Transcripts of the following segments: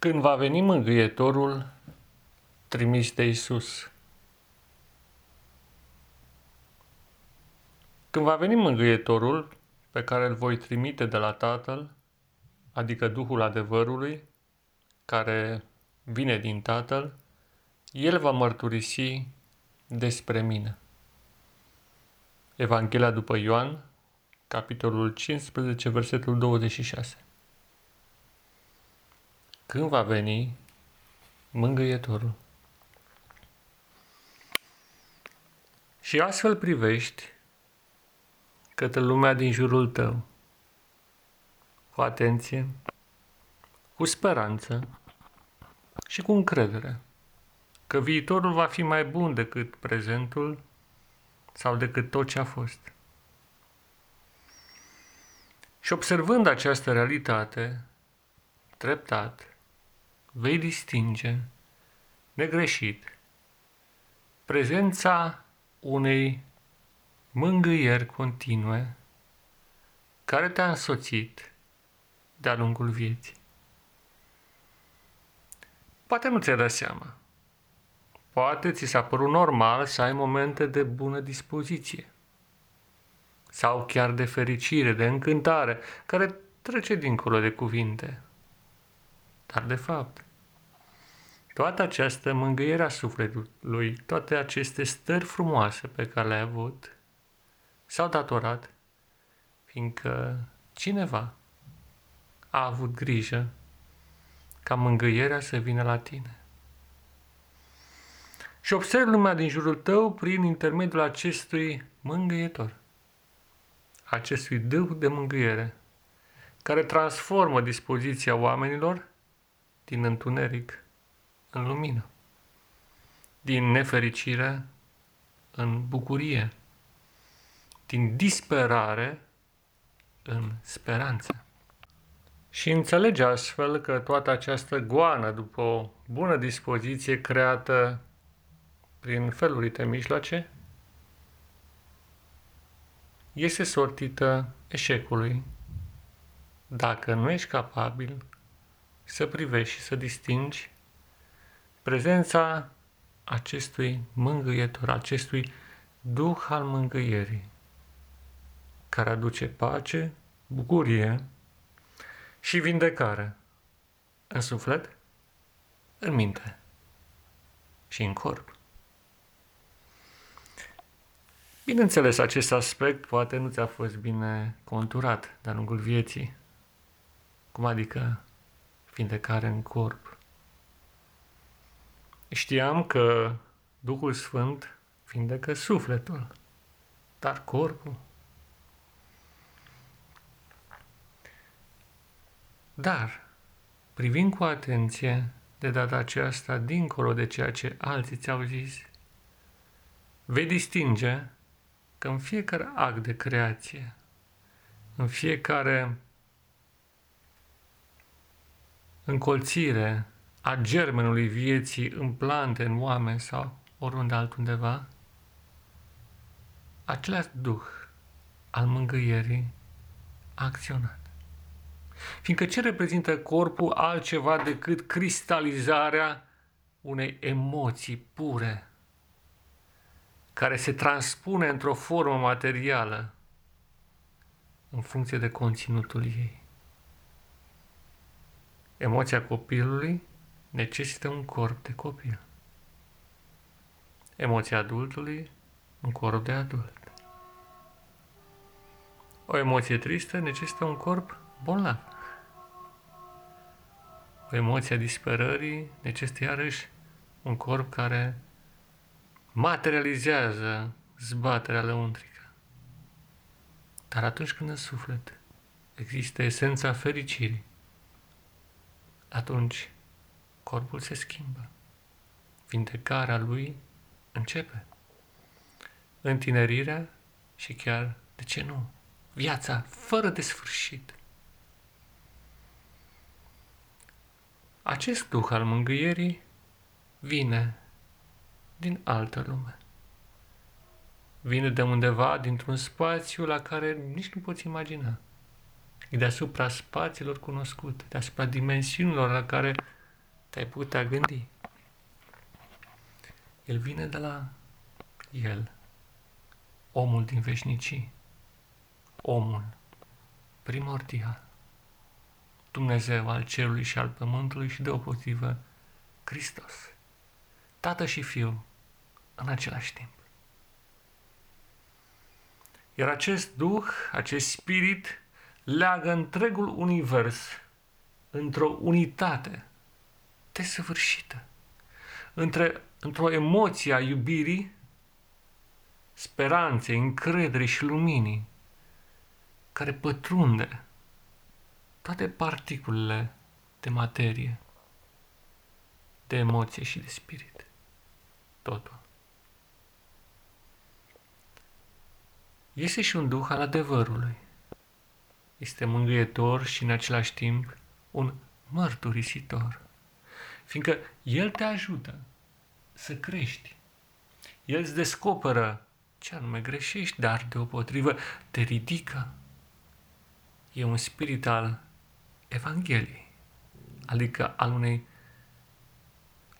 Când va veni mângâietorul trimis de Isus. Când va veni mângâietorul pe care îl voi trimite de la Tatăl, adică Duhul adevărului, care vine din Tatăl, el va mărturisi despre mine. Evanghelia după Ioan, capitolul 15, versetul 26. Când va veni mângâietorul? Și astfel privești către lumea din jurul tău, cu atenție, cu speranță și cu încredere că viitorul va fi mai bun decât prezentul sau decât tot ce a fost. Și observând această realitate, treptat, vei distinge, negreșit, prezența unei mângâieri continue care te-a însoțit de-a lungul vieții. Poate nu ți-ai dat seama. Poate ți s-a părut normal să ai momente de bună dispoziție sau chiar de fericire, de încântare, care trece dincolo de cuvinte. Dar de fapt, toată această mângâiere a sufletului, toate aceste stări frumoase pe care le-ai avut, s-au datorat fiindcă cineva a avut grijă ca mângâierea să vină la tine. Și observ lumea din jurul tău prin intermediul acestui mângâietor, acestui dâu de mângâiere, care transformă dispoziția oamenilor din întuneric în lumină, din nefericire în bucurie, din disperare în speranță. Și înțelege astfel că toată această goană după o bună dispoziție creată prin felurite mijloace este sortită eșecului dacă nu ești capabil să privești și să distingi prezența acestui mângâietor, acestui Duh al mângâierii, care aduce pace, bucurie și vindecare în suflet, în minte și în corp. Bineînțeles, acest aspect poate nu ți-a fost bine conturat de-a lungul vieții. Cum adică vindecare în corp? Știam că Duhul Sfânt vindecă sufletul, dar corpul? Dar, privind cu atenție de data aceasta dincolo de ceea ce alții ți-au zis, vei distinge că în fiecare act de creație, în fiecare încolțire a germenului vieții în plante, în oameni sau oriunde altundeva, același Duh al mângâierii a acționat. Fiindcă ce reprezintă corpul altceva decât cristalizarea unei emoții pure, care se transpune într-o formă materială în funcție de conținutul ei. Emoția copilului necesită un corp de copil. Emoția adultului, un corp de adult. O emoție tristă necesită un corp bolnav. O emoție a disperării necesită iarăși un corp care materializează zbaterea lăuntrică. Dar atunci când în suflet există esența fericirii, atunci corpul se schimbă. Vindecarea lui începe. Întinerirea și chiar, de ce nu, viața fără de sfârșit. Acest duh al mângâierii vine din altă lume. Vine de undeva, dintr-un spațiu la care nici nu poți imagina. E deasupra spațiilor cunoscute, deasupra dimensiunilor la care te-ai putea gândi. El vine de la El, omul din veșnicii, omul primordial, Dumnezeu al cerului și al pământului și deopotrivă Hristos, Tată și Fiu în același timp. Iar acest Duh, acest Spirit, leagă întregul univers într-o unitate desăvârșită, între, într-o emoție a iubirii, speranței, încrederii și luminii, care pătrunde toate particulele de materie, de emoție și de spirit. Totul. Este și un duh al adevărului. Este mângâietor și în același timp un mărturisitor. Fiindcă El te ajută să crești. El îți descoperă ce anume greșești, dar deopotrivă te ridică. E un spirit al Evangheliei, adică al unei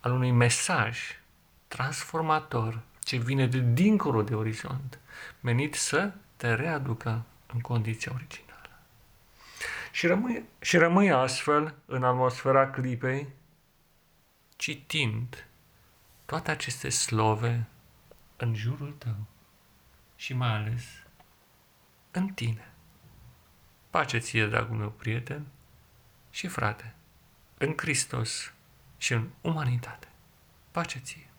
al unui mesaj transformator ce vine de dincolo de orizont, menit să te readucă în condiția originală. Și rămâi, și rămâi astfel în atmosfera clipei, citind toate aceste slove în jurul tău și mai ales în tine. Pace ție, dragul meu prieten și frate, în Hristos și în umanitate. Pace ție!